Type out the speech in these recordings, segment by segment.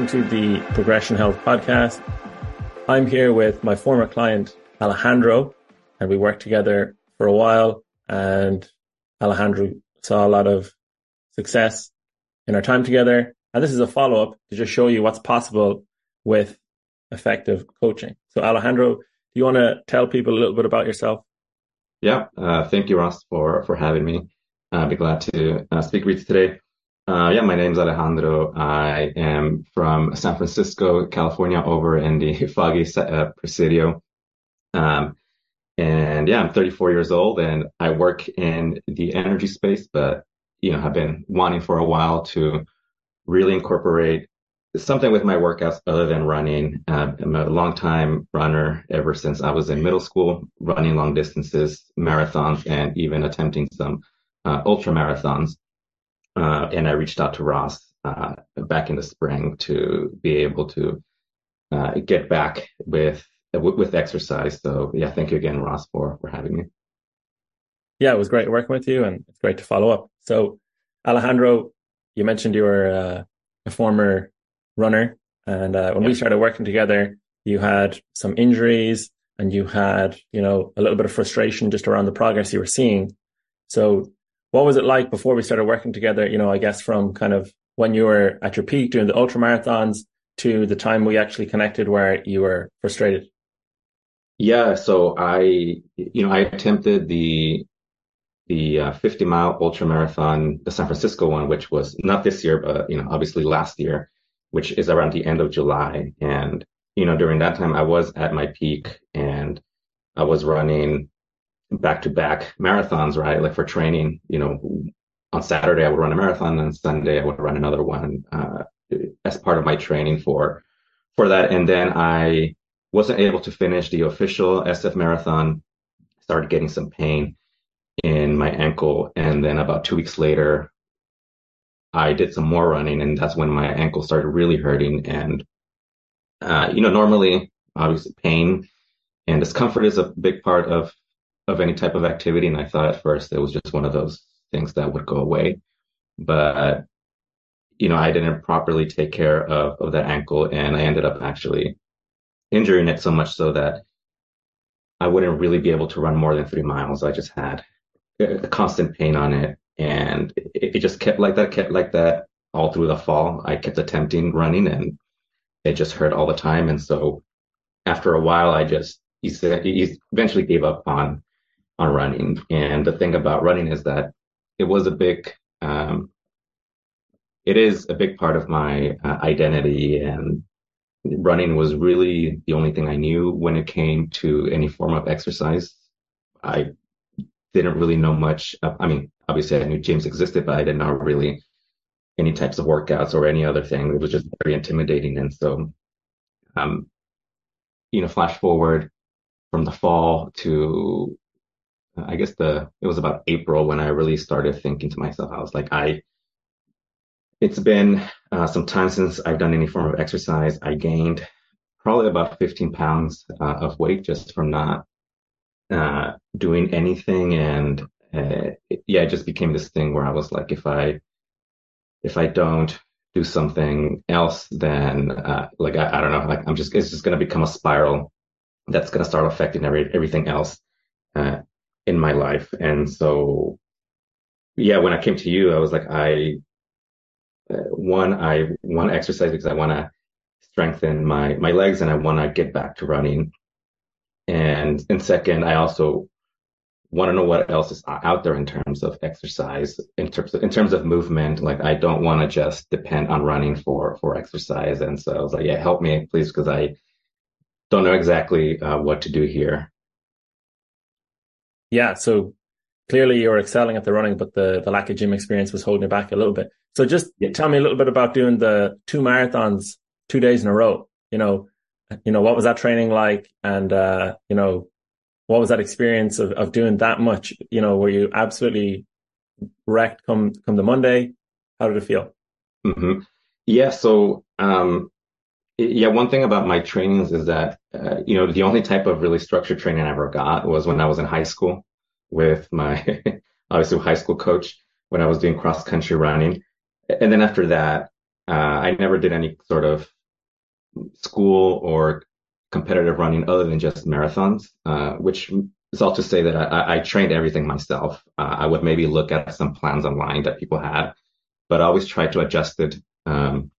welcome to the Progression Health Podcast. I'm here with my former client, Alejandro, and we worked together for a while. And Alejandro saw a lot of success in our time together. And this is a follow up to just show you what's possible with effective coaching. So, Alejandro, do you want to tell people a little bit about yourself? Yeah, uh, thank you, Ross, for for having me. I'll be glad to uh, speak with you today. Uh, yeah, my name is Alejandro. I am from San Francisco, California, over in the foggy uh, Presidio. Um, and yeah, I'm 34 years old and I work in the energy space, but you know, have been wanting for a while to really incorporate something with my workouts other than running. Uh, I'm a long time runner ever since I was in middle school, running long distances, marathons, and even attempting some uh, ultra marathons. Uh, and I reached out to Ross uh, back in the spring to be able to uh, get back with with exercise. So yeah, thank you again, Ross, for for having me. Yeah, it was great working with you, and it's great to follow up. So, Alejandro, you mentioned you were uh, a former runner, and uh, when we started working together, you had some injuries, and you had you know a little bit of frustration just around the progress you were seeing. So what was it like before we started working together? You know, I guess from kind of when you were at your peak doing the ultra marathons to the time we actually connected where you were frustrated. Yeah, so I, you know, I attempted the the uh, 50 mile ultra marathon, the San Francisco one, which was not this year, but you know, obviously last year, which is around the end of July. And you know, during that time, I was at my peak, and I was running back to back marathons, right? Like for training, you know, on Saturday I would run a marathon, and Sunday I would run another one uh, as part of my training for for that. And then I wasn't able to finish the official SF marathon. Started getting some pain in my ankle, and then about two weeks later, I did some more running, and that's when my ankle started really hurting. And uh, you know, normally, obviously, pain and discomfort is a big part of of any type of activity. And I thought at first it was just one of those things that would go away. But, you know, I didn't properly take care of, of that ankle and I ended up actually injuring it so much so that I wouldn't really be able to run more than three miles. I just had a constant pain on it. And it, it just kept like that, kept like that all through the fall. I kept attempting running and it just hurt all the time. And so after a while, I just, eventually gave up on on running. And the thing about running is that it was a big, um, it is a big part of my uh, identity and running was really the only thing I knew when it came to any form of exercise. I didn't really know much. I mean, obviously I knew gyms existed, but I didn't know really any types of workouts or any other thing. It was just very intimidating. And so, um, you know, flash forward from the fall to I guess the it was about April when I really started thinking to myself. I was like, I it's been uh, some time since I've done any form of exercise. I gained probably about 15 pounds uh, of weight just from not uh, doing anything, and uh, it, yeah, it just became this thing where I was like, if I if I don't do something else, then uh, like I, I don't know, like I'm just it's just gonna become a spiral that's gonna start affecting every everything else. Uh, in my life. And so, yeah, when I came to you, I was like, I, uh, one, I want to exercise because I want to strengthen my, my legs and I want to get back to running. And, and second, I also want to know what else is out there in terms of exercise, in terms of, in terms of movement. Like I don't want to just depend on running for, for exercise. And so I was like, yeah, help me please. Cause I don't know exactly uh, what to do here yeah, so clearly you were excelling at the running, but the, the lack of gym experience was holding you back a little bit. So just yeah. tell me a little bit about doing the two marathons two days in a row. You know, you know, what was that training like? And, uh, you know, what was that experience of, of doing that much? You know, were you absolutely wrecked come, come the Monday? How did it feel? Mm-hmm. Yeah. So, um, yeah, one thing about my trainings is that, uh, you know, the only type of really structured training I ever got was when I was in high school with my, obviously high school coach when I was doing cross country running. And then after that, Uh, I never did any sort of school or competitive running other than just marathons, uh, which is all to say that I, I trained everything myself. Uh, I would maybe look at some plans online that people had, but I always tried to adjust it um,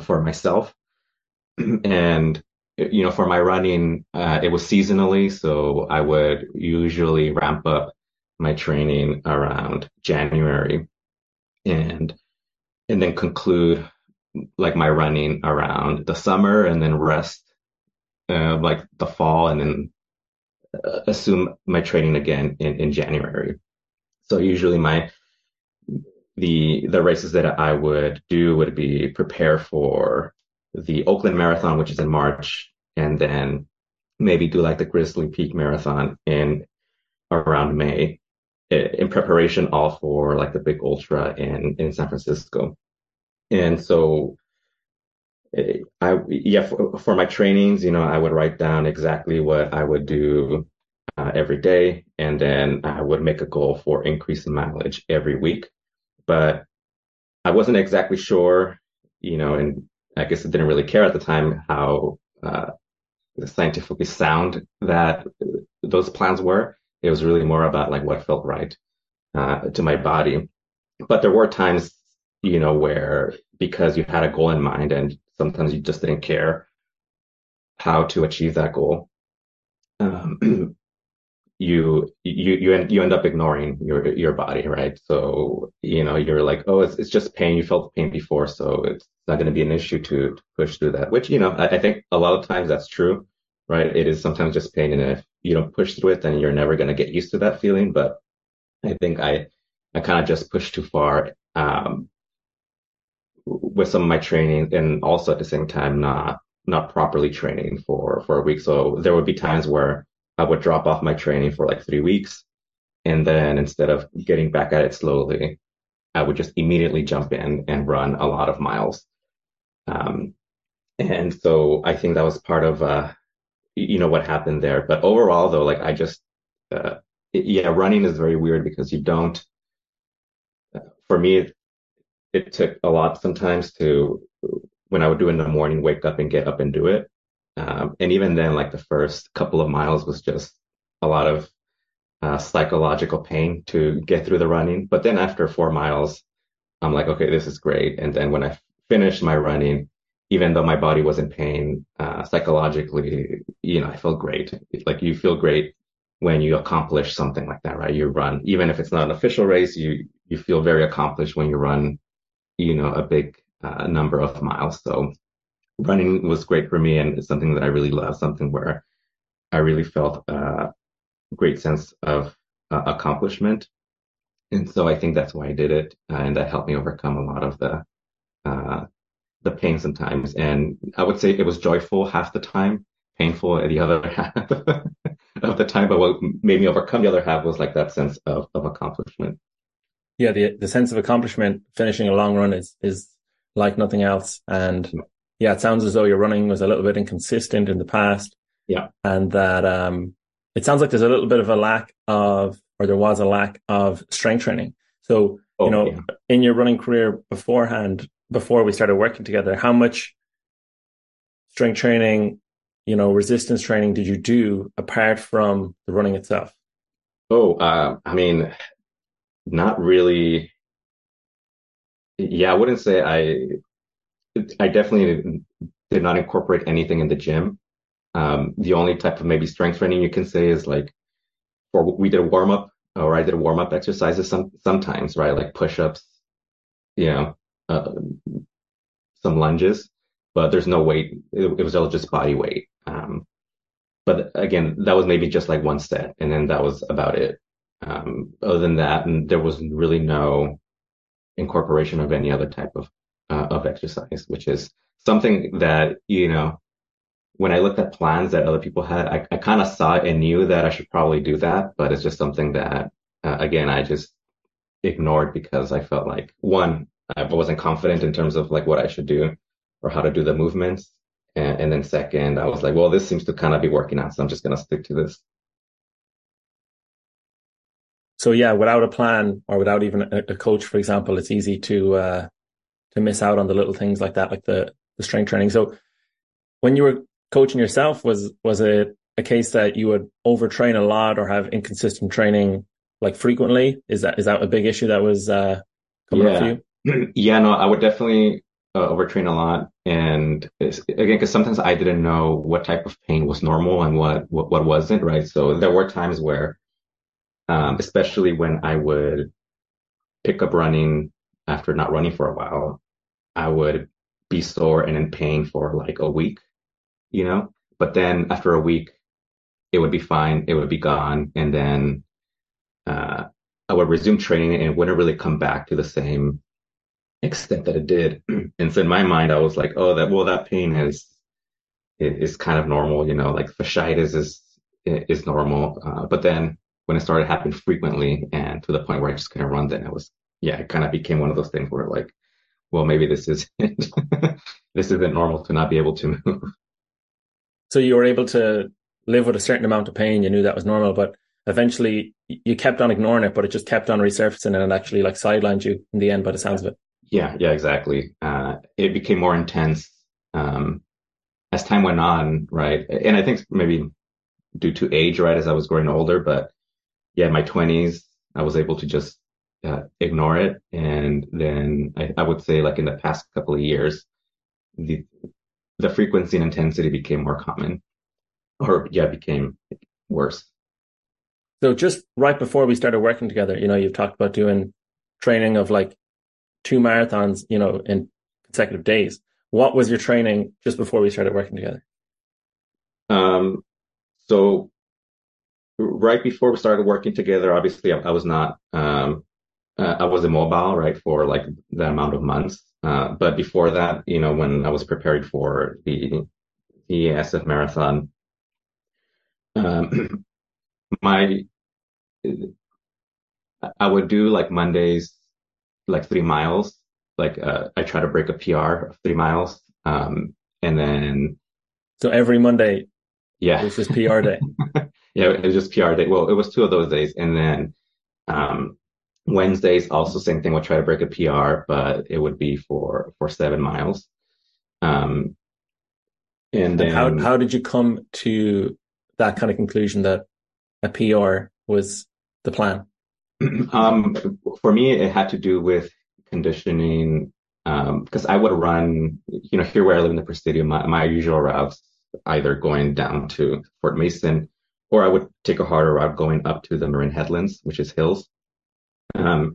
for myself. and you know, for my running, uh, it was seasonally, so I would usually ramp up my training around January, and and then conclude like my running around the summer, and then rest uh, like the fall, and then uh, assume my training again in, in January. So usually my the the races that I would do would be prepare for the Oakland Marathon, which is in March, and then maybe do like the Grizzly Peak Marathon in around May in preparation all for like the big ultra in in San Francisco. And so I yeah for, for my trainings, you know, I would write down exactly what I would do uh, every day, and then I would make a goal for increasing mileage every week. But I wasn't exactly sure, you know, and I guess I didn't really care at the time how uh, scientifically sound that those plans were. It was really more about like what felt right uh, to my body. But there were times, you know, where because you had a goal in mind and sometimes you just didn't care how to achieve that goal. Um, you you you end you end up ignoring your your body, right? So you know you're like, oh, it's it's just pain. You felt pain before, so it's not going to be an issue to push through that. Which you know I, I, think a lot of times that's true, right? It is sometimes just pain, and if you don't push through it, then you're never going to get used to that feeling. But I think I I kind of just pushed too far um, with some of my training, and also at the same time not not properly training for for a week. So there would be times where I would drop off my training for like three weeks. And then instead of getting back at it slowly, I would just immediately jump in and run a lot of miles. Um, and so I think that was part of, uh, you know, what happened there. But overall, though, like I just, uh, yeah, running is very weird because you don't, uh, for me, it, took a lot sometimes to, when I would do it in the morning, wake up and get up and do it. Um, and even then, like the first couple of miles was just a lot of uh, psychological pain to get through the running. But then after four miles, I'm like, okay, this is great. And then when I finished my running, even though my body was in pain, uh, psychologically, you know, I felt great. Like you feel great when you accomplish something like that, right? You run, even if it's not an official race, you, you feel very accomplished when you run, you know, a big uh, number of miles. So running was great for me and it's something that I really love, something where I really felt a great sense of uh, accomplishment. And so I think that's why I did it. Uh, and that helped me overcome a lot of the, uh, the pain sometimes. And I would say it was joyful half the time, painful the other half of the time. But what made me overcome the other half was like that sense of, of accomplishment. Yeah. The, the sense of accomplishment, finishing a long run is, is like nothing else. And yeah, it sounds as though your running was a little bit inconsistent in the past. Yeah. And that um, it sounds like there's a little bit of a lack of, or there was a lack of strength training. So, oh, you know, yeah. in your running career beforehand, before we started working together, how much strength training, you know, resistance training did you do apart from the running itself? Oh, uh, I mean, not really. Yeah, I wouldn't say I I definitely did not incorporate anything in the gym. Um, the only type of maybe strength training you can say is like, or we did a warm up, or I did a warm up exercises some sometimes, right? Like push ups, you know, uh, some lunges, but there's no weight. It, it was all just body weight. Um, but again, that was maybe just like one set, and then that was about it. Um, other than that, and there was really no incorporation of any other type of uh, of exercise, which is something that, you know, when I looked at plans that other people had, I, I kind of saw it and knew that I should probably do that, but it's just something that, uh, again, I just ignored because I felt like one, I wasn't confident in terms of like what I should do or how to do the movements. And, and then second, I was like, well, this seems to kind of be working out. So I'm just going to stick to this. So yeah, without a plan or without even a, a coach, for example, it's easy to, uh, to miss out on the little things like that, like the the strength training. So when you were coaching yourself, was was it a case that you would overtrain a lot or have inconsistent training like frequently? Is that is that a big issue that was uh, coming yeah. up for you? Yeah, no, I would definitely uh, overtrain a lot, and again, because sometimes I didn't know what type of pain was normal and what what, what wasn't, right? So there were times where, um, especially when I would pick up running after not running for a while, I would be sore and in pain for like a week, you know. But then after a week, it would be fine, it would be gone, and then uh, I would resume training and it wouldn't really come back to the same extent that it did. and so in my mind, I was like, oh, that well, that pain is is kind of normal, you know, like fasciitis is is normal. Uh, but then when it started happening frequently and to the point where I just couldn't run, then it was yeah, it kind of became one of those things where like, well, maybe this is this isn't normal to not be able to move. So you were able to live with a certain amount of pain. You knew that was normal, but eventually you kept on ignoring it, but it just kept on resurfacing and it actually like sidelined you in the end by the sounds of it. Yeah, yeah, exactly. Uh, it became more intense um, as time went on, right? And I think maybe due to age, right, as I was growing older, but yeah, in my 20s, I was able to just uh, ignore it. And then I, I, would say, like in the past couple of years, the the frequency and intensity became more common, or yeah, became worse. So just right before we started working together, you know, you've talked about doing training of like two marathons, you know, in consecutive days. What was your training just before we started working together? Um, so right before we started working together, obviously I, I was not, um, uh, I was immobile, right, for like that amount of months. Uh, but before that, you know, when I was preparing for the, the SF marathon, um, my, I would do like Mondays, like three miles. Like uh, I try to break a PR of three miles, um, and then. So every Monday. Yeah. Was just PR day. yeah, it was just PR day. Well, it was two of those days, and then um, Wednesdays also same thing. We'll try to break a PR, but it would be for for seven miles. Um, and, then, and how how did you come to that kind of conclusion that a PR was the plan? um, for me, it had to do with conditioning because um, I would run, you know, here where I live in the Presidio, my, my usual routes either going down to Fort Mason or I would take a harder route going up to the Marin Headlands, which is hills. Um,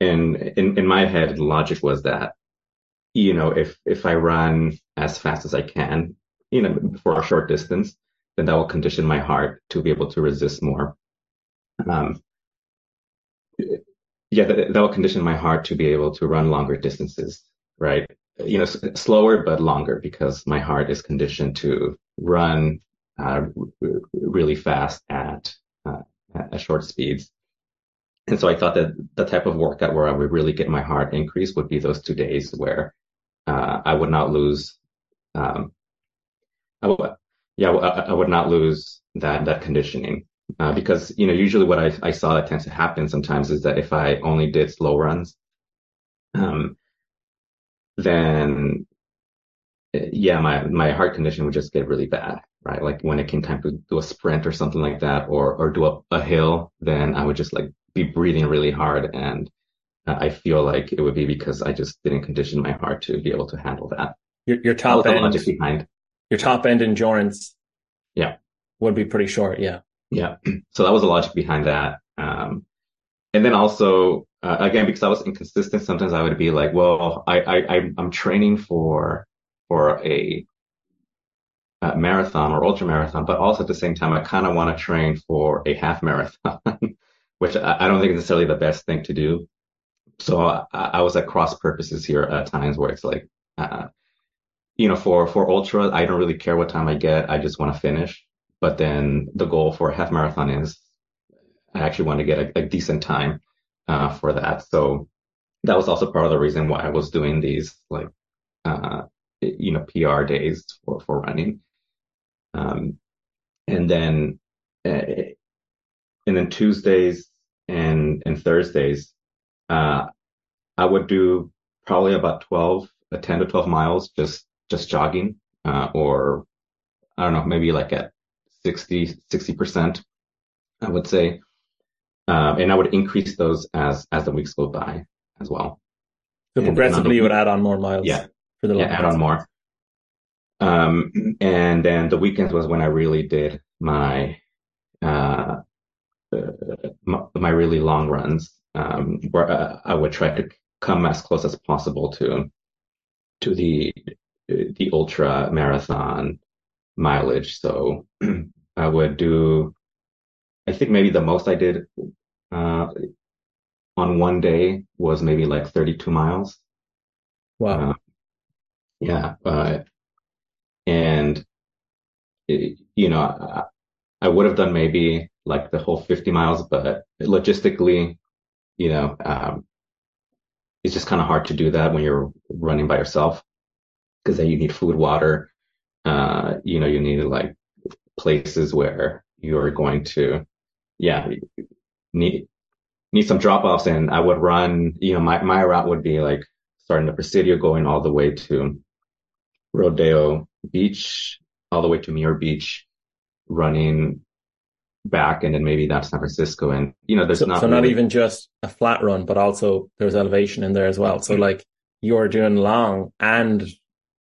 and in, in my head, the logic was that, you know, if, if I run as fast as I can, you know, for a short distance, then that will condition my heart to be able to resist more. Um, yeah, that, that will condition my heart to be able to run longer distances, right? You know, s- slower but longer because my heart is conditioned to run uh, really fast at uh, at short speeds. And so I thought that the type of workout where I would really get my heart increase would be those two days where uh, I would not lose. Um, yeah, I, I would not lose that that conditioning. Uh, because you know usually what I, I saw that tends to happen sometimes is that if I only did slow runs, um, then yeah, my my heart condition would just get really bad, right? Like when it came time to do a sprint or something like that, or or do a, a hill, then I would just like be breathing really hard, and uh, I feel like it would be because I just didn't condition my heart to be able to handle that. Your, your top end, logic behind. your top end endurance, yeah, would be pretty short, yeah. Yeah. So that was the logic behind that. Um, and then also, uh, again, because I was inconsistent, sometimes I would be like, well, I, I, I'm training for, for a, a marathon or ultra marathon, but also at the same time, I kind of want to train for a half marathon, which I, don't think is necessarily the best thing to do. So I, I was at cross purposes here at times where it's like, uh, you know, for, for ultra, I don't really care what time I get. I just want to finish. But then the goal for a half marathon is I actually want to get a, a decent time uh, for that. So that was also part of the reason why I was doing these like uh, you know PR days for for running. Um, and then uh, and then Tuesdays and and Thursdays, uh, I would do probably about 12, uh, 10 to 12 miles, just, just jogging, uh, or I don't know, maybe like at 60, 60%, I would say. Um, and I would increase those as, as the weeks go by as well. So progressively you would add on more miles. Yeah. For the yeah, add on more. Um, and then the weekends was when I really did my, uh, uh my, my, really long runs, um, where uh, I would try to come as close as possible to, to the, the ultra marathon mileage. So I would do, I think maybe the most I did, uh, on one day was maybe like 32 miles. Wow. Uh, yeah. Uh, and, it, you know, I, I, would have done maybe like the whole 50 miles, but logistically, you know, um, it's just kind of hard to do that when you're running by yourself because then you need food, water, uh, you know, you need like places where you're going to, yeah, need, need some drop offs and I would run, you know, my, my route would be like starting the Presidio going all the way to Rodeo Beach, all the way to Muir Beach, running back and then maybe that's San Francisco. And, you know, there's so, not. So really... not even just a flat run, but also there's elevation in there as well. So like you're doing long and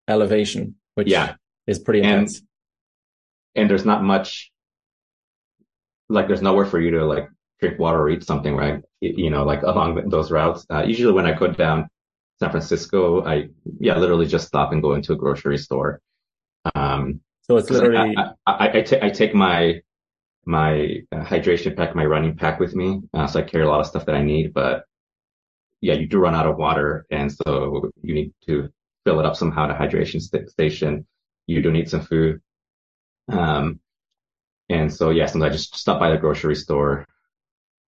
elevation, which yeah. is pretty intense. And, and there's not much, like there's nowhere for you to like drink water or eat something, right? You know, like along those routes. Uh, usually when I go down San Francisco, I, yeah, literally just stop and go into a grocery store. Um, so it's literally, I, I, I, t- I take my, my uh, hydration pack, my running pack with me. Uh, so I carry a lot of stuff that I need, but yeah, you do run out of water. And so you need to fill it up somehow at a hydration st- station. You do need some food. Um, and so, yeah, sometimes I just stop by the grocery store,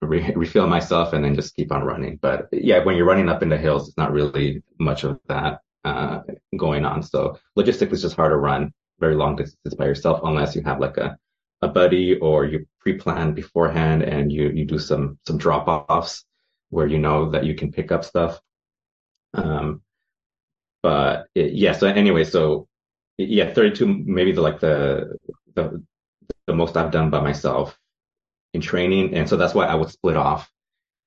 re- refill myself and then just keep on running. But yeah, when you're running up in the hills, it's not really much of that uh, going on. So logistically, it's just hard to run very long distances by yourself unless you have like a a buddy or you pre-plan beforehand and you you do some some drop offs where you know that you can pick up stuff. Um, but it, yeah. So anyway, so yeah, 32 maybe the like the the the most I've done by myself in training. And so that's why I would split off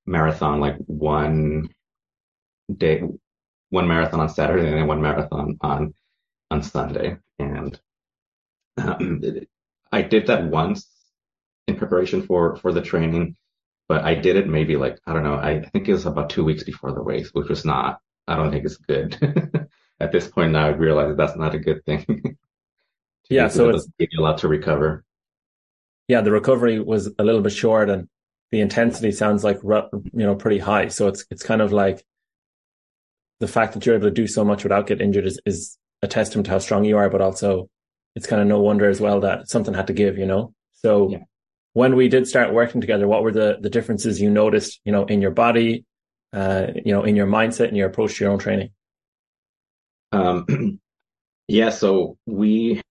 marathon like one day, one marathon on Saturday and then one marathon on, on Sunday. And um, I did that once in preparation for, for the training, but I did it maybe like, I don't know, I think it was about two weeks before the race, which was not, I don't think it's good. At this point now, I realize that's not a good thing. yeah. So it's give you a lot to recover yeah, the recovery was a little bit short and the intensity sounds like, you know, pretty high. So it's, it's kind of like the fact that you're able to do so much without getting injured is, is a testament to how strong you are, but also it's kind of no wonder as well that something had to give, you know? So yeah. when we did start working together, what were the, the differences you noticed, you know, in your body, uh, you know, in your mindset and your approach to your own training? Um, yeah, so we,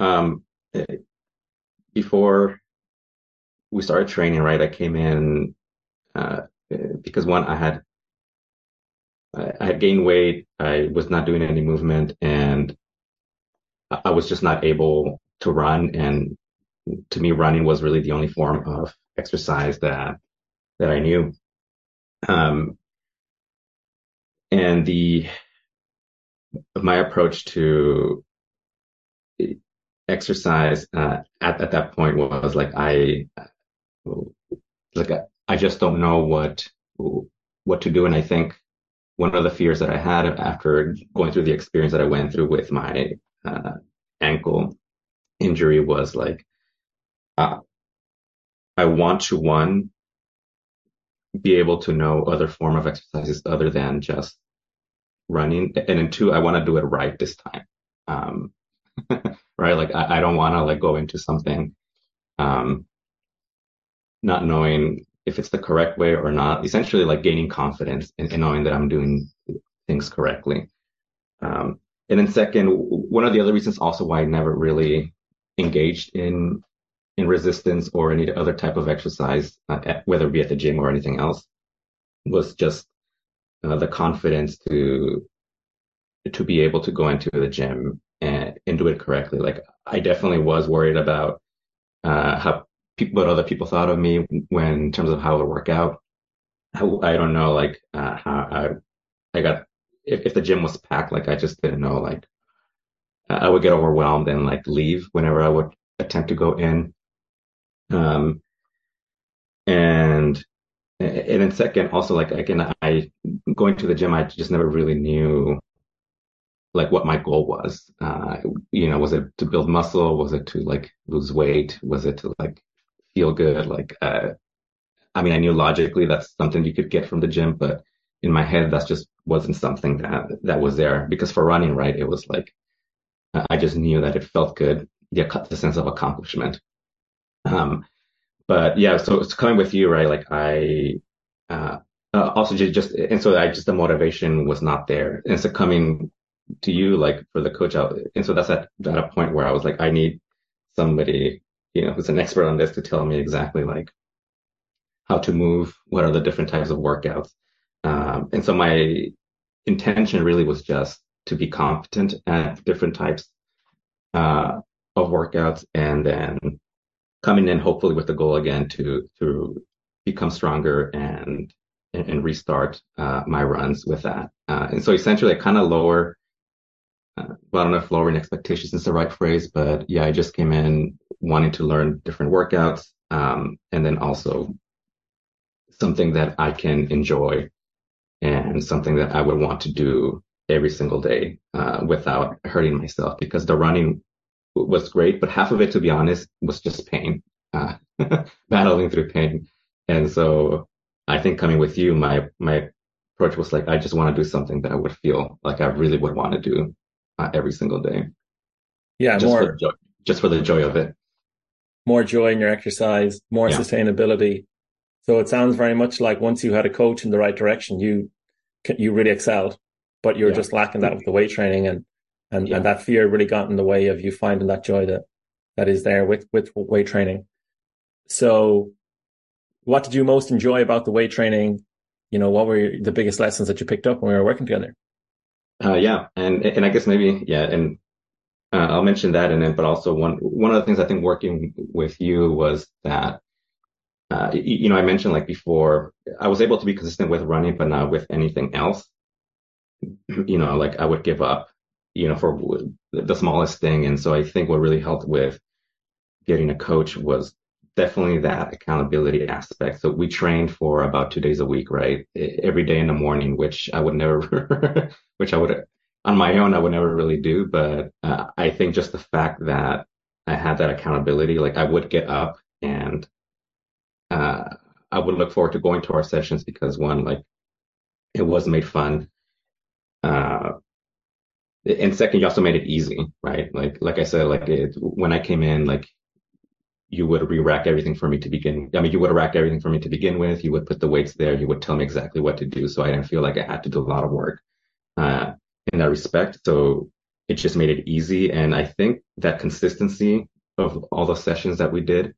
um, before we started training, right, I came in uh, because one, I had I had gained weight, I was not doing any movement, and I was just not able to run. And to me, running was really the only form of exercise that that I knew. Um, and the my approach to exercise uh, at at that point was like I like I just don't know what what to do, and I think one of the fears that I had after going through the experience that I went through with my injury was like uh, I want to one be able to know other form of exercises other than just running, and then two I want to do it right this time. Um, right? Like I, I don't want to like go into something, um, not knowing if it's the correct way or not. Essentially, like gaining confidence in, in knowing that I'm doing things correctly. Um, and then second, one of the other reasons also why I never really engaged in in resistance or any other type of exercise, uh, at, whether it be at the gym or anything else, was just uh, the confidence to to be able to go into the gym and, and do it correctly. Like I definitely was worried about uh, how people, what other people thought of me when in terms of how it would work out. I, I don't know, like uh, how I, I got if, if the gym was packed, like I just didn't know, like I would get overwhelmed and like leave whenever I would attempt to go in. Um, and and then second, also like again, I going to the gym, I just never really knew like what my goal was. Uh, you know, was it to build muscle? Was it to like lose weight? Was it to like feel good? Like, uh, I mean, I knew logically that's something you could get from the gym, but in my head, that just wasn't something that that was there. Because for running, right, it was like I just knew that it felt good, the, the sense of accomplishment. Um, but yeah, so it's coming with you, right? Like I, uh, uh, also just, just, and so I just, the motivation was not there. And so coming to you, like for the coach out, and so that's at, at a point where I was like, I need somebody, you know, who's an expert on this to tell me exactly like how to move, what are the different types of workouts. Um, and so my intention really was just to be competent at different types uh, of workouts and then coming in hopefully with the goal again to to become stronger and and, restart uh, my runs with that. Uh, and so essentially, I kind of lower. Uh, well, I don't know if lowering expectations is the right phrase, but yeah, I just came in wanting to learn different workouts, um, and then also something that I can enjoy and something that I would want to do every single day uh, without hurting myself because the running was great, but half of it, to be honest, was just pain, uh, battling through pain. And so I think coming with you, my, my approach was like, I just want to do something that I would feel like I really would want to do uh, every single day. Yeah. Just more, for joy, just for the joy of it. More joy in your exercise, more yeah. sustainability. So it sounds very much like once you had a coach in the right direction, you, you really excelled, but you're yeah. just lacking that with the weight training and and yeah. and that fear really got in the way of you finding that joy that that is there with with weight training. So, what did you most enjoy about the weight training? You know, what were the biggest lessons that you picked up when we were working together? Uh, yeah, and and I guess maybe yeah, and uh, I'll mention that, and then but also one one of the things I think working with you was that. Uh, you know, I mentioned like before, I was able to be consistent with running, but not with anything else. You know, like I would give up you know, for the smallest thing. And so I think what really helped with getting a coach was definitely that accountability aspect. So we trained for about two days a week, right? Every day in the morning, which I would never, which I would, on my own, I would never really do. But uh, I think just the fact that I had that accountability, like I would get up and uh, I would look forward to going to our sessions because one, like it was made fun. Uh, and second, you also made it easy, right? Like, like I said, like it, when I came in, like you would re-rack everything for me to begin. I mean, you would rack everything for me to begin with. You would put the weights there. You would tell me exactly what to do. So I didn't feel like I had to do a lot of work, uh, in that respect. So it just made it easy. And I think that consistency of all the sessions that we did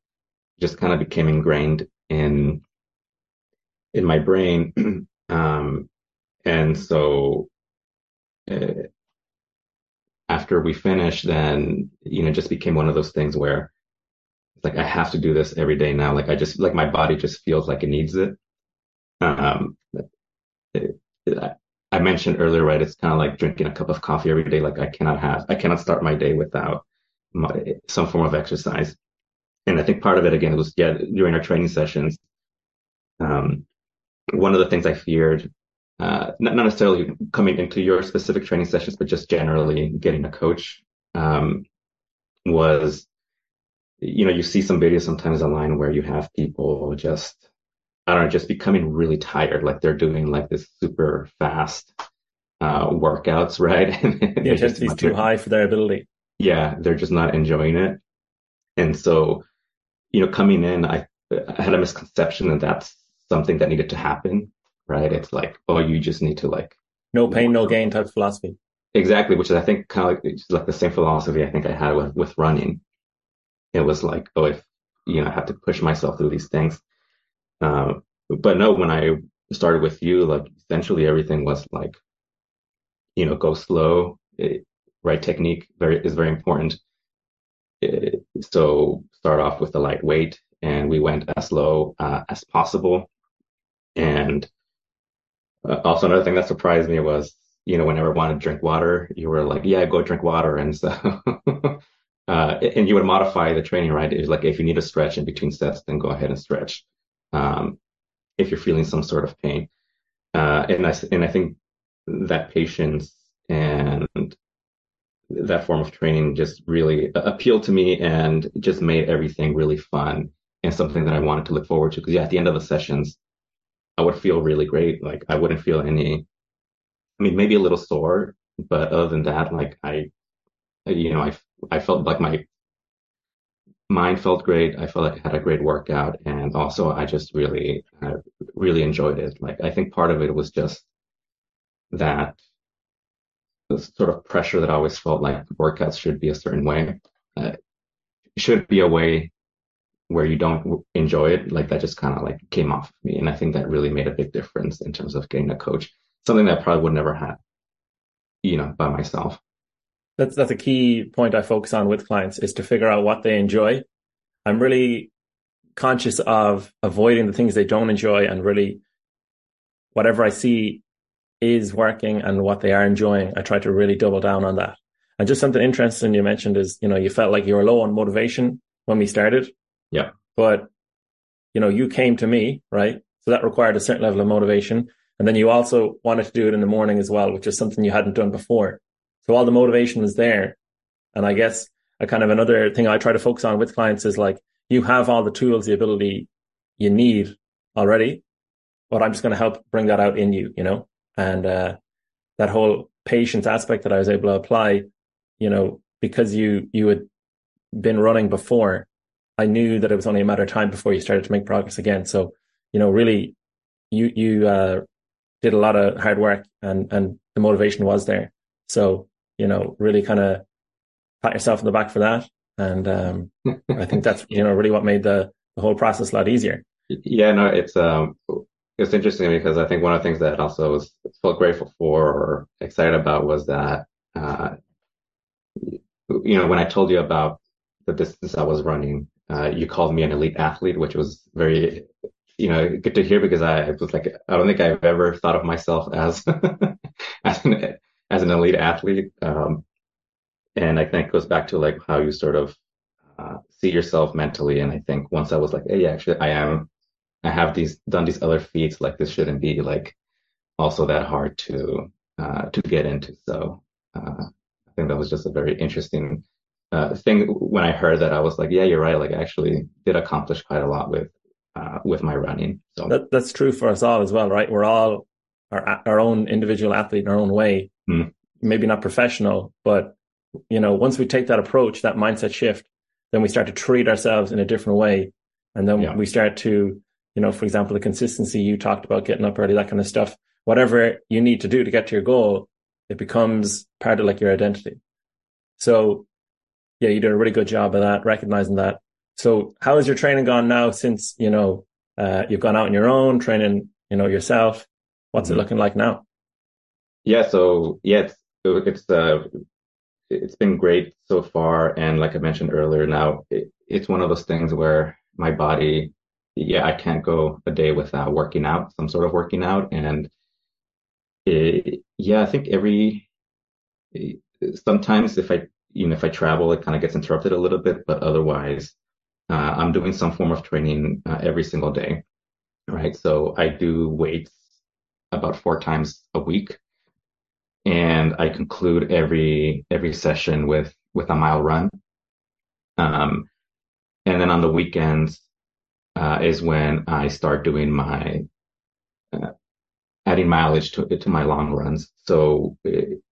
just kind of became ingrained in, in my brain. um, and so, uh, after we finished, then, you know, just became one of those things where it's like, I have to do this every day now. Like I just, like my body just feels like it needs it. Um, it, it, I mentioned earlier, right? It's kind of like drinking a cup of coffee every day. Like I cannot have, I cannot start my day without my, some form of exercise. And I think part of it again was, yeah, during our training sessions, um, one of the things I feared uh, not, not necessarily coming into your specific training sessions, but just generally getting a coach um, was, you know, you see some videos sometimes online where you have people just, I don't know, just becoming really tired, like they're doing like this super fast uh, workouts, right? the intensity is too high for their ability. Yeah, they're just not enjoying it. And so, you know, coming in, I, I had a misconception that that's something that needed to happen right? It's like, oh, you just need to like no pain, no gain type philosophy. Exactly, which is I think kind of like it's like the same philosophy I think I had with with running. It was like, oh, if you know, I have to push myself through these things. Um, but no, when I started with you, like essentially everything was like, you know, go slow, it, right technique very is very important. It, so start off with the light weight, and we went as low uh, as possible. And uh, also another thing that surprised me was, you know, whenever I wanted to drink water, you were like, yeah, go drink water. And so, uh, and you would modify the training, right? It's like, if you need to stretch in between sets, then go ahead and stretch. Um, if you're feeling some sort of pain. Uh, and I, and I think that patience and that form of training just really appealed to me and just made everything really fun and something that I wanted to look forward to. Because yeah, at the end of the sessions, I would feel really great. Like I wouldn't feel any, I mean, maybe a little sore, but other than that, like I, you know, I, I felt like my mind felt great. I felt like I had a great workout. And also I just really, uh, really enjoyed it. Like I think part of it was just that sort of pressure that I always felt like workouts should be a certain way. Uh, should be a way where you don't enjoy it, like that just kind of like came off of me. And I think that really made a big difference in terms of getting a coach, something that I probably would never have, you know, by myself. That's, that's a key point I focus on with clients is to figure out what they enjoy. I'm really conscious of avoiding the things they don't enjoy and really whatever I see is working and what they are enjoying, I try to really double down on that. And just something interesting you mentioned is, you know, you felt like you were low on motivation when we started. Yeah. But, you know, you came to me, right? So that required a certain level of motivation. And then you also wanted to do it in the morning as well, which is something you hadn't done before. So all the motivation was there. And I guess a kind of another thing I try to focus on with clients is like, you have all the tools, the ability you need already, but I'm just going to help bring that out in you, you know? And, uh, that whole patience aspect that I was able to apply, you know, because you, you had been running before, I knew that it was only a matter of time before you started to make progress again. So, you know, really, you you uh, did a lot of hard work, and and the motivation was there. So, you know, really kind of pat yourself on the back for that. And um, I think that's you know really what made the the whole process a lot easier. Yeah, no, it's um it's interesting because I think one of the things that also was felt grateful for or excited about was that uh, you know when I told you about the distance I was running uh, you called me an elite athlete, which was very, you know, good to hear because I was like, I don't think I've ever thought of myself as as an as an elite athlete. Um, and I think it goes back to like how you sort of uh, see yourself mentally. And I think once I was like, hey, actually, I am, I have these done these other feats. Like this shouldn't be like also that hard to uh, to get into. So uh, I think that was just a very interesting uh, thing when I heard that, I was like, yeah, you're right. Like, I actually did accomplish quite a lot with uh, with my running. So that, that's true for us all as well, right? We're all our our own individual athlete in our own way. Mm. Maybe not professional, but you know, once we take that approach, that mindset shift, then we start to treat ourselves in a different way, and then yeah. we start to, you know, for example, the consistency you talked about, getting up early, that kind of stuff. Whatever you need to do to get to your goal, it becomes part of like your identity. So yeah, you did a really good job of that, recognizing that. So how has your training gone now since, you know, uh, you've gone out on your own training, you know, yourself? What's mm-hmm. it looking like now? Yeah. So yeah, it's, it's, uh, it's been great so far. And like I mentioned earlier, now it, it's one of those things where my body, yeah, I can't go a day without working out, some sort of working out. And it, yeah, I think every, sometimes if I even if I travel, it kind of gets interrupted a little bit, but otherwise, uh, I'm doing some form of training uh, every single day, right? So I do weights about four times a week, and I conclude every every session with with a mile run. Um, and then on the weekends uh, is when I start doing my uh, adding mileage to to my long runs. So,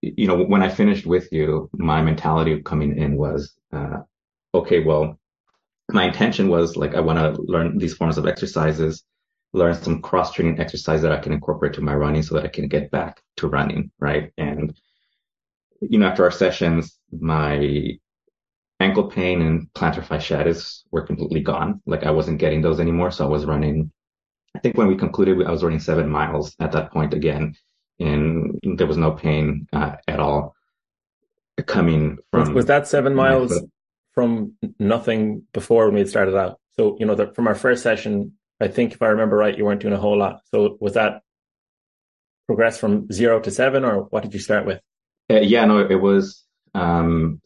you know, when I finished with you, my mentality of coming in was, uh, okay, well, my intention was like I want to learn these forms of exercises, learn some cross training exercise that I can incorporate to my running so that I can get back to running, right? And you know, after our sessions, my ankle pain and plantar fasciitis were completely gone. Like I wasn't getting those anymore, so I was running I think when we concluded, I was running seven miles at that point again, and there was no pain uh, at all coming from. Was, that seven miles from nothing before when we had started out? So, you know, the, from our first session, I think if I remember right, you weren't doing a whole lot. So was that progress from zero to seven or what did you start with? Uh, yeah, no, it was, um,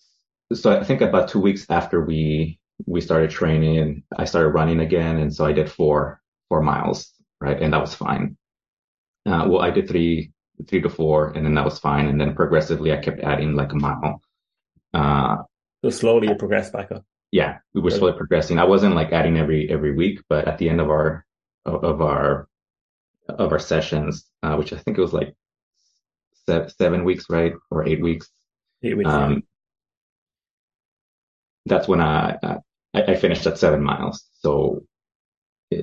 so I think about two weeks after we, we started training, I started running again. And so I did four, four miles, right? And that was fine. Uh, well, I did three, three to four, and then that was fine. And then progressively, I kept adding like a mile. Uh, so slowly you progressed back up. Yeah, we were slowly progressing. I wasn't like adding every every week, but at the end of our of our of our sessions, uh, which I think it was like seven weeks, right, or eight weeks. Eight weeks. Um, yeah. That's when I, I, I finished at seven miles. So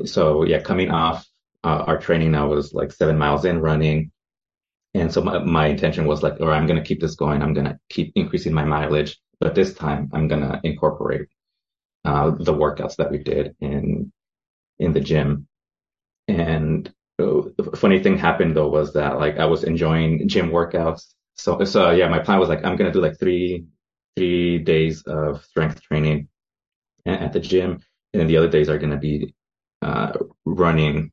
so yeah, coming off uh, our training, I was like seven miles in running. And so my, my intention was like, or I'm going to keep this going. I'm going to keep increasing my mileage, but this time I'm going to incorporate uh, the workouts that we did in in the gym. And uh, funny thing happened though was that like I was enjoying gym workouts. So so yeah, my plan was like I'm going to do like three three days of strength training at the gym, and then the other days are going to be uh, running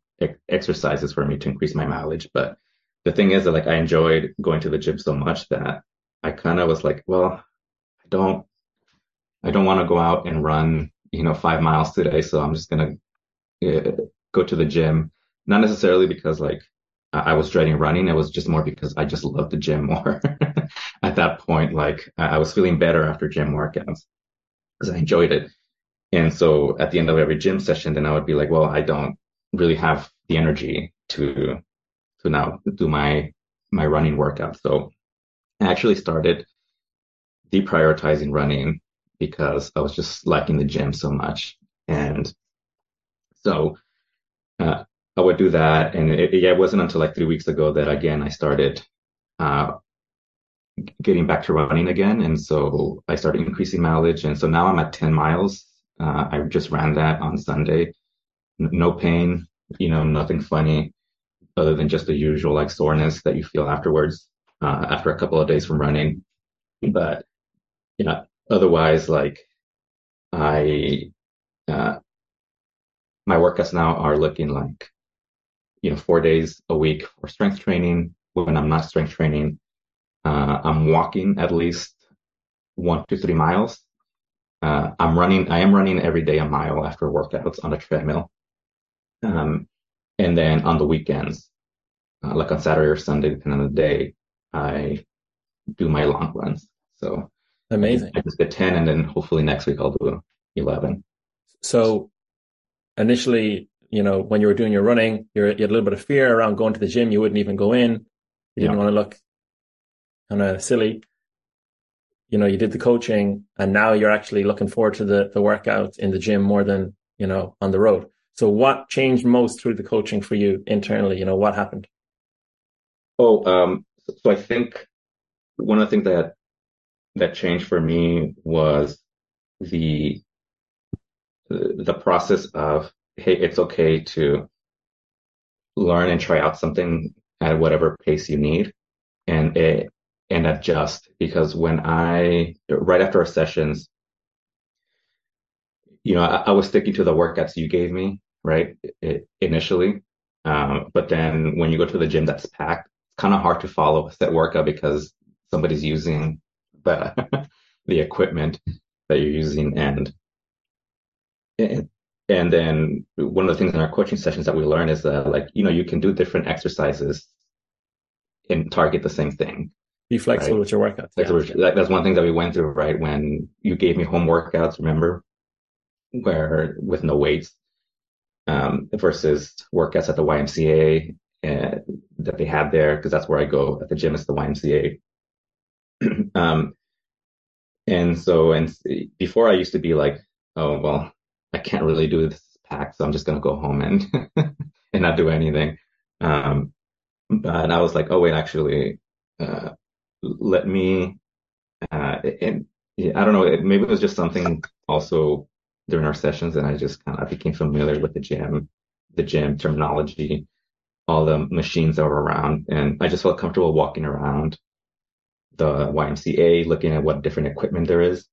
exercises for me to increase my mileage. But the thing is that like I enjoyed going to the gym so much that I kind of was like, well, I don't, I don't want to go out and run, you know, five miles today. So I'm just gonna uh, go to the gym. Not necessarily because like I was dreading running. It was just more because I just loved the gym more. At that point, like I was feeling better after gym workouts because I enjoyed it. And so at the end of every gym session, then I would be like, well, I don't really have the energy to to now do my my running workout. So I actually started deprioritizing running because I was just liking the gym so much. And so uh, I would do that. And it, it, wasn't until like three weeks ago that again I started uh, getting back to running again. And so I started increasing mileage. And so now I'm at 10 miles. Uh, I just ran that on Sunday. No pain, you know, nothing funny other than just the usual like soreness that you feel afterwards uh, after a couple of days from running. But you know, otherwise, like I, uh, my workouts now are looking like, you know, four days a week for strength training. When I'm not strength training, uh, I'm walking at least one to three miles. Uh, I'm running, I am running every day a mile after workouts on a treadmill. Um, and then on the weekends, uh, like on Saturday or Sunday, depending on the day, I do my long runs. So amazing. I just did 10 and then hopefully next week I'll do 11. So initially, you know, when you were doing your running, you had a little bit of fear around going to the gym. You wouldn't even go in. You didn't yeah. want to look kind of silly. You know, you did the coaching and now you're actually looking forward to the, the workout in the gym more than, you know, on the road. So what changed most through the coaching for you internally? You know, what happened? Oh, um, so I think one of the things that that changed for me was the the process of hey, it's okay to learn and try out something at whatever pace you need, and it and adjust because when I right after our sessions, you know, I, I was sticking to the workouts you gave me, right? It, initially. Um, but then when you go to the gym that's packed, it's kind of hard to follow a set workout because somebody's using the the equipment that you're using and and then one of the things in our coaching sessions that we learn is that like you know you can do different exercises and target the same thing be flexible right? with your workouts yeah. that's one thing that we went through right when you gave me home workouts remember where with no weights um, versus workouts at the YMCA uh, that they had there because that's where I go at the gym. It's the YMCA. um, and so, and before I used to be like, oh well, I can't really do this pack, so I'm just gonna go home and and not do anything. Um, but I was like, oh wait, actually, uh, let me. Uh, and I don't know, maybe it was just something also during our sessions, and I just kind of became familiar with the gym the gym terminology, all the machines that were around. And I just felt comfortable walking around the YMCA, looking at what different equipment there is.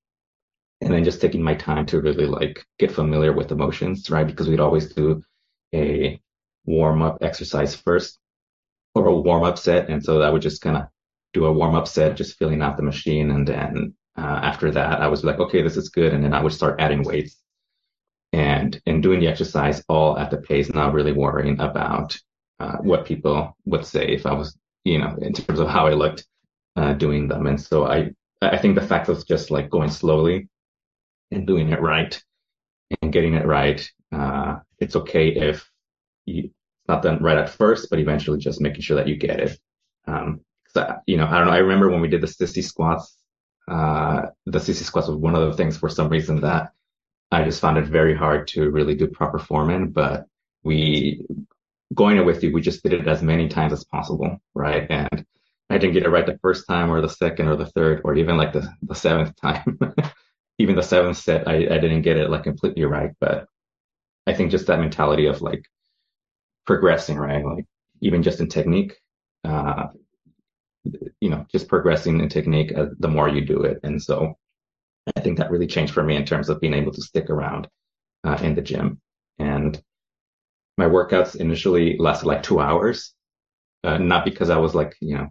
And then just taking my time to really like get familiar with the motions, right? Because we'd always do a warm up exercise first or a warm up set. And so that would just kind of do a warm up set, just filling out the machine. And then uh, after that, I was like, okay, this is good. And then I would start adding weights and, and doing the exercise all at the pace, not really worrying about uh, what people would say if I was, you know, in terms of how I looked uh, doing them. And so I, I think the fact of just like going slowly and doing it right and getting it right, uh, it's okay if you, it's not done right at first, but eventually just making sure that you get it. Um, I, you know, I don't know. I remember when we did the sissy squats, uh, the sissy squats was one of the things for some reason that I just found it very hard to really do proper form in, but we, going it with you, we just did it as many times as possible, right? And I didn't get it right the first time or the second or the third or even like the, the seventh time. even the seventh set, I, I didn't get it like completely right. But I think just that mentality of like progressing, right? Like even just in technique, uh, you know, just progressing in technique as the more you do it. And so I think that really changed for me in terms of being able to stick around uh, in the gym. And my workouts initially lasted like two hours, uh, not because I was like, you know,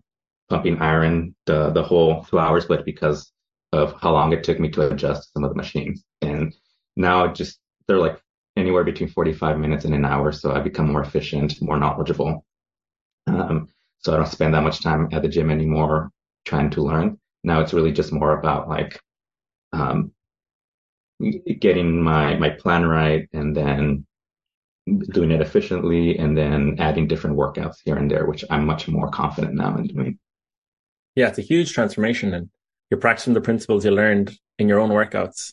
pumping iron the, the whole two hours, but because of how long it took me to adjust some of the machines. And now just they're like anywhere between 45 minutes and an hour. So I become more efficient, more knowledgeable. Um, so I don't spend that much time at the gym anymore trying to learn. Now it's really just more about like, um, getting my, my plan right and then doing it efficiently and then adding different workouts here and there, which I'm much more confident now in doing. Yeah, it's a huge transformation and you're practicing the principles you learned in your own workouts.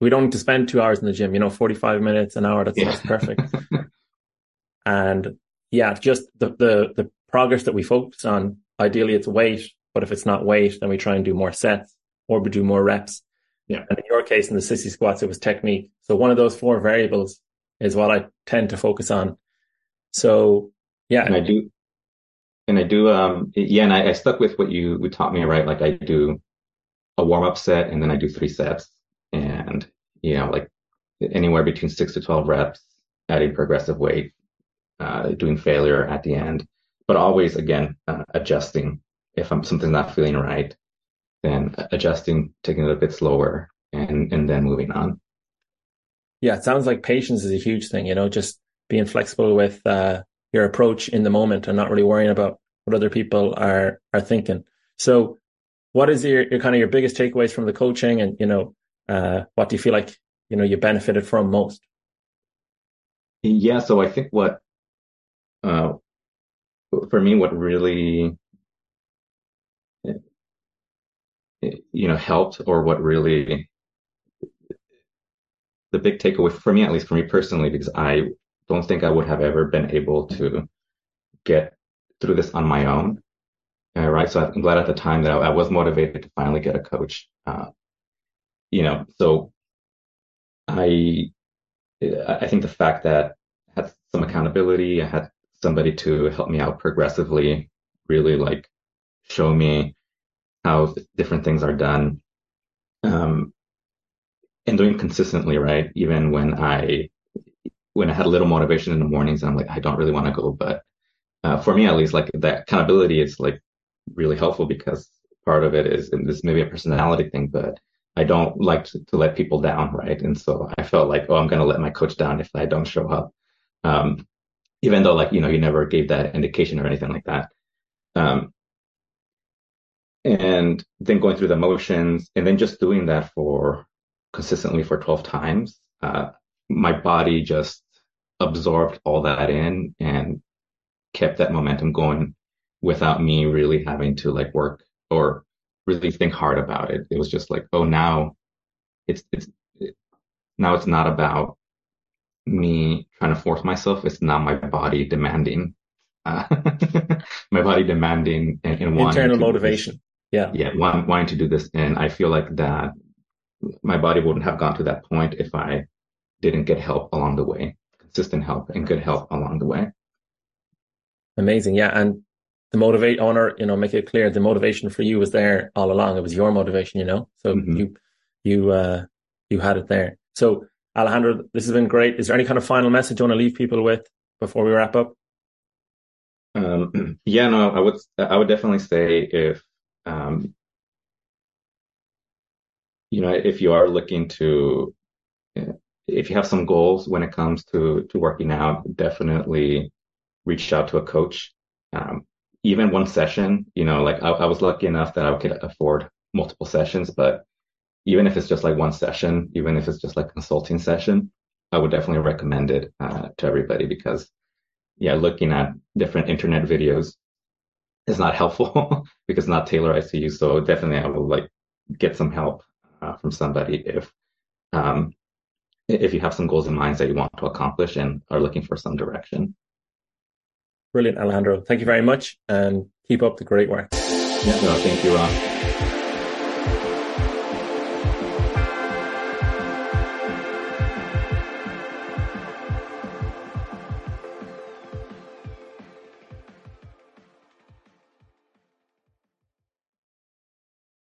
We don't need to spend two hours in the gym, you know, 45 minutes, an hour, that's, yeah. that's perfect. and yeah, just the, the, the progress that we focus on, ideally it's weight, but if it's not weight, then we try and do more sets or we do more reps. Yeah. And in your case, in the sissy squats, it was technique. So one of those four variables is what I tend to focus on. So yeah. And I do, and I do, um, yeah, and I, I stuck with what you, you taught me, right? Like I do a warm up set and then I do three sets and, you know, like anywhere between six to 12 reps, adding progressive weight, uh, doing failure at the end, but always again, uh, adjusting if I'm something's not feeling right, then adjusting, taking it a bit slower and, and then moving on. Yeah. It sounds like patience is a huge thing, you know, just being flexible with, uh, your approach in the moment and not really worrying about what other people are, are thinking. So what is your, your kind of your biggest takeaways from the coaching and, you know, uh, what do you feel like, you know, you benefited from most? Yeah. So I think what, uh, for me, what really, you know, helped or what really, the big takeaway for me, at least for me personally, because I don't think I would have ever been able to get through this on my own. Uh, right. So I'm glad at the time that I, I was motivated to finally get a coach. Uh, you know, so I, I think the fact that I had some accountability, I had somebody to help me out progressively, really like show me how different things are done. Um, and doing consistently, right? Even when I, when I had a little motivation in the mornings, I'm like, I don't really want to go, but uh, for me at least, like that accountability is like really helpful because part of it is, and this may be a personality thing, but I don't like to, to, let people down, right? And so I felt like, oh, I'm going to let my coach down if I don't show up. Um, even though like, you know, you never gave that indication or anything like that. Um, and then going through the motions and then just doing that for consistently for 12 times, uh, my body just absorbed all that in and kept that momentum going without me really having to like work or really think hard about it. It was just like, oh, now it's, it's, now it's not about me trying to force myself. It's not my body demanding, uh, my body demanding and, and internal motivation. Yeah. Yeah. Want, wanting to do this. And I feel like that my body wouldn't have gone to that point if I didn't get help along the way consistent help and good help along the way. Amazing. Yeah. And the motivate, to, you know, make it clear the motivation for you was there all along. It was your motivation, you know, so mm-hmm. you, you, uh, you had it there. So Alejandro, this has been great. Is there any kind of final message you want to leave people with before we wrap up? Um, yeah, no, I would, I would definitely say if, um, you know, if you are looking to, if you have some goals when it comes to to working out, definitely reach out to a coach. Um, even one session, you know, like I, I, was lucky enough that I could afford multiple sessions, but even if it's just like one session, even if it's just like a consulting session, I would definitely recommend it uh, to everybody because, yeah, looking at different internet videos is not helpful because it's not tailored to you. So definitely, I will like get some help uh, from somebody if um, if you have some goals in mind that you want to accomplish and are looking for some direction. Brilliant, Alejandro. Thank you very much and keep up the great work. Yeah, no, thank you, Ron.